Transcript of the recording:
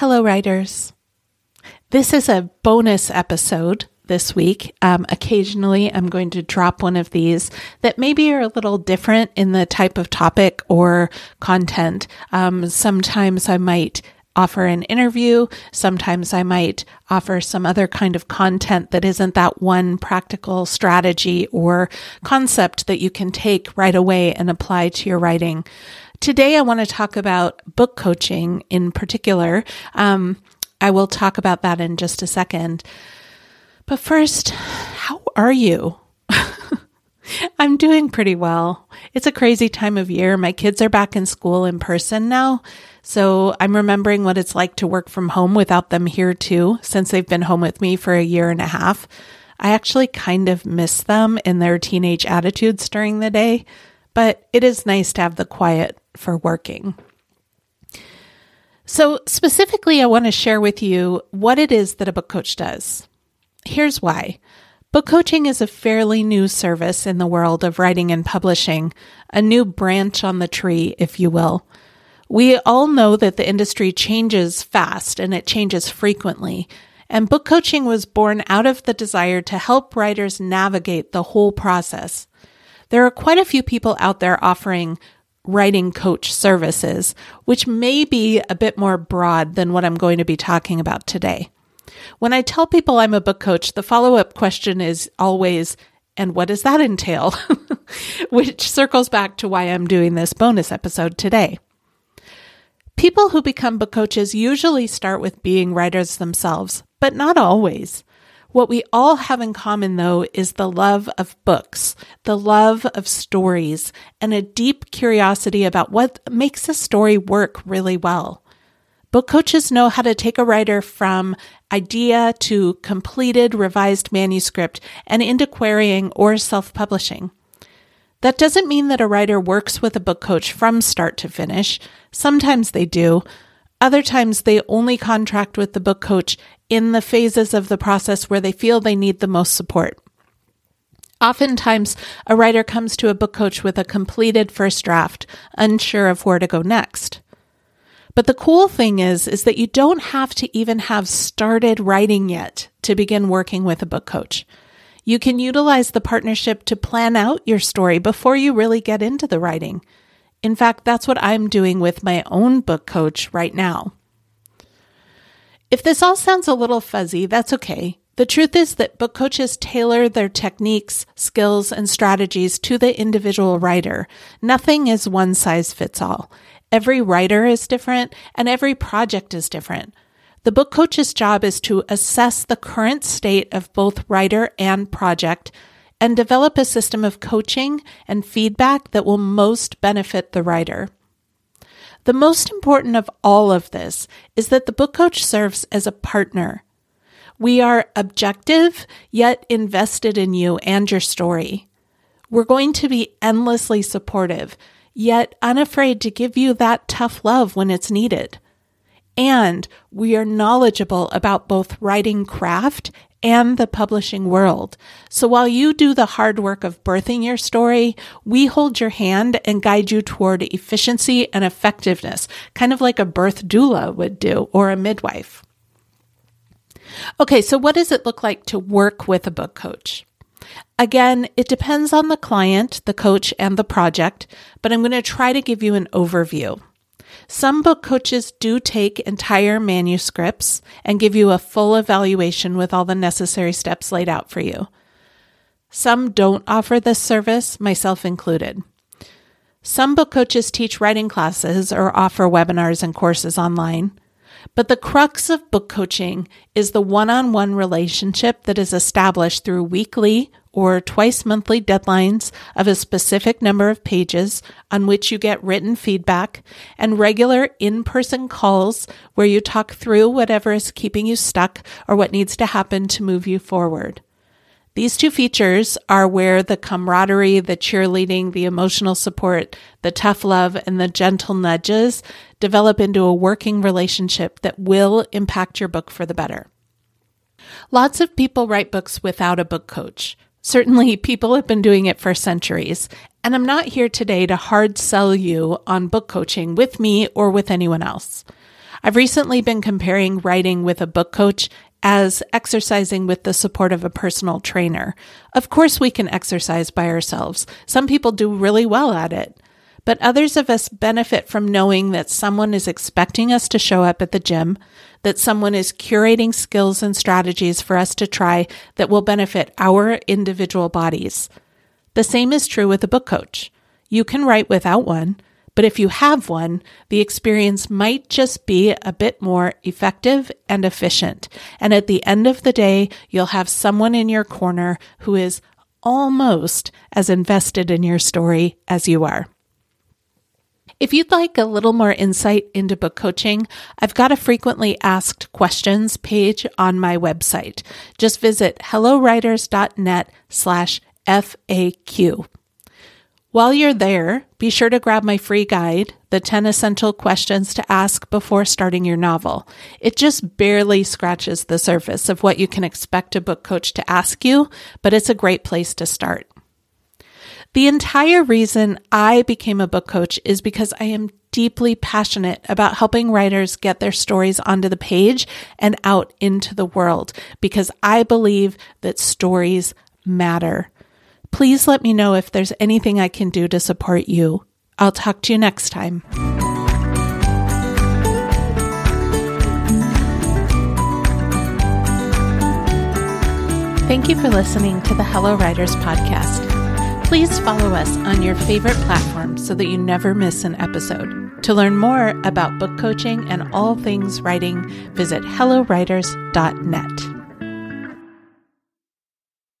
Hello, writers. This is a bonus episode this week. Um, occasionally, I'm going to drop one of these that maybe are a little different in the type of topic or content. Um, sometimes I might offer an interview. Sometimes I might offer some other kind of content that isn't that one practical strategy or concept that you can take right away and apply to your writing. Today, I want to talk about book coaching in particular. Um, I will talk about that in just a second. But first, how are you? I'm doing pretty well. It's a crazy time of year. My kids are back in school in person now. So I'm remembering what it's like to work from home without them here too, since they've been home with me for a year and a half. I actually kind of miss them in their teenage attitudes during the day, but it is nice to have the quiet for working. So, specifically, I want to share with you what it is that a book coach does. Here's why. Book coaching is a fairly new service in the world of writing and publishing, a new branch on the tree, if you will. We all know that the industry changes fast and it changes frequently. And book coaching was born out of the desire to help writers navigate the whole process. There are quite a few people out there offering writing coach services, which may be a bit more broad than what I'm going to be talking about today. When I tell people I'm a book coach, the follow up question is always, and what does that entail? which circles back to why I'm doing this bonus episode today. People who become book coaches usually start with being writers themselves, but not always. What we all have in common, though, is the love of books, the love of stories, and a deep curiosity about what makes a story work really well. Book coaches know how to take a writer from idea to completed revised manuscript and into querying or self publishing. That doesn't mean that a writer works with a book coach from start to finish. Sometimes they do, other times they only contract with the book coach in the phases of the process where they feel they need the most support. Oftentimes, a writer comes to a book coach with a completed first draft, unsure of where to go next. But the cool thing is, is that you don't have to even have started writing yet to begin working with a book coach. You can utilize the partnership to plan out your story before you really get into the writing. In fact, that's what I'm doing with my own book coach right now. If this all sounds a little fuzzy, that's okay. The truth is that book coaches tailor their techniques, skills, and strategies to the individual writer. Nothing is one size fits all. Every writer is different and every project is different. The book coach's job is to assess the current state of both writer and project and develop a system of coaching and feedback that will most benefit the writer. The most important of all of this is that the book coach serves as a partner. We are objective, yet invested in you and your story. We're going to be endlessly supportive, yet unafraid to give you that tough love when it's needed. And we are knowledgeable about both writing craft and the publishing world. So while you do the hard work of birthing your story, we hold your hand and guide you toward efficiency and effectiveness, kind of like a birth doula would do or a midwife. Okay, so what does it look like to work with a book coach? Again, it depends on the client, the coach, and the project, but I'm going to try to give you an overview. Some book coaches do take entire manuscripts and give you a full evaluation with all the necessary steps laid out for you. Some don't offer this service, myself included. Some book coaches teach writing classes or offer webinars and courses online. But the crux of book coaching is the one on one relationship that is established through weekly or twice monthly deadlines of a specific number of pages on which you get written feedback and regular in person calls where you talk through whatever is keeping you stuck or what needs to happen to move you forward. These two features are where the camaraderie, the cheerleading, the emotional support, the tough love, and the gentle nudges develop into a working relationship that will impact your book for the better. Lots of people write books without a book coach. Certainly, people have been doing it for centuries, and I'm not here today to hard sell you on book coaching with me or with anyone else. I've recently been comparing writing with a book coach as exercising with the support of a personal trainer. Of course, we can exercise by ourselves. Some people do really well at it. But others of us benefit from knowing that someone is expecting us to show up at the gym, that someone is curating skills and strategies for us to try that will benefit our individual bodies. The same is true with a book coach. You can write without one, but if you have one, the experience might just be a bit more effective and efficient. And at the end of the day, you'll have someone in your corner who is almost as invested in your story as you are. If you'd like a little more insight into book coaching, I've got a frequently asked questions page on my website. Just visit hellowriters.net slash FAQ. While you're there, be sure to grab my free guide, The 10 Essential Questions to Ask Before Starting Your Novel. It just barely scratches the surface of what you can expect a book coach to ask you, but it's a great place to start. The entire reason I became a book coach is because I am deeply passionate about helping writers get their stories onto the page and out into the world because I believe that stories matter. Please let me know if there's anything I can do to support you. I'll talk to you next time. Thank you for listening to the Hello Writers podcast. Please follow us on your favorite platform so that you never miss an episode. To learn more about book coaching and all things writing, visit hellowriters.net.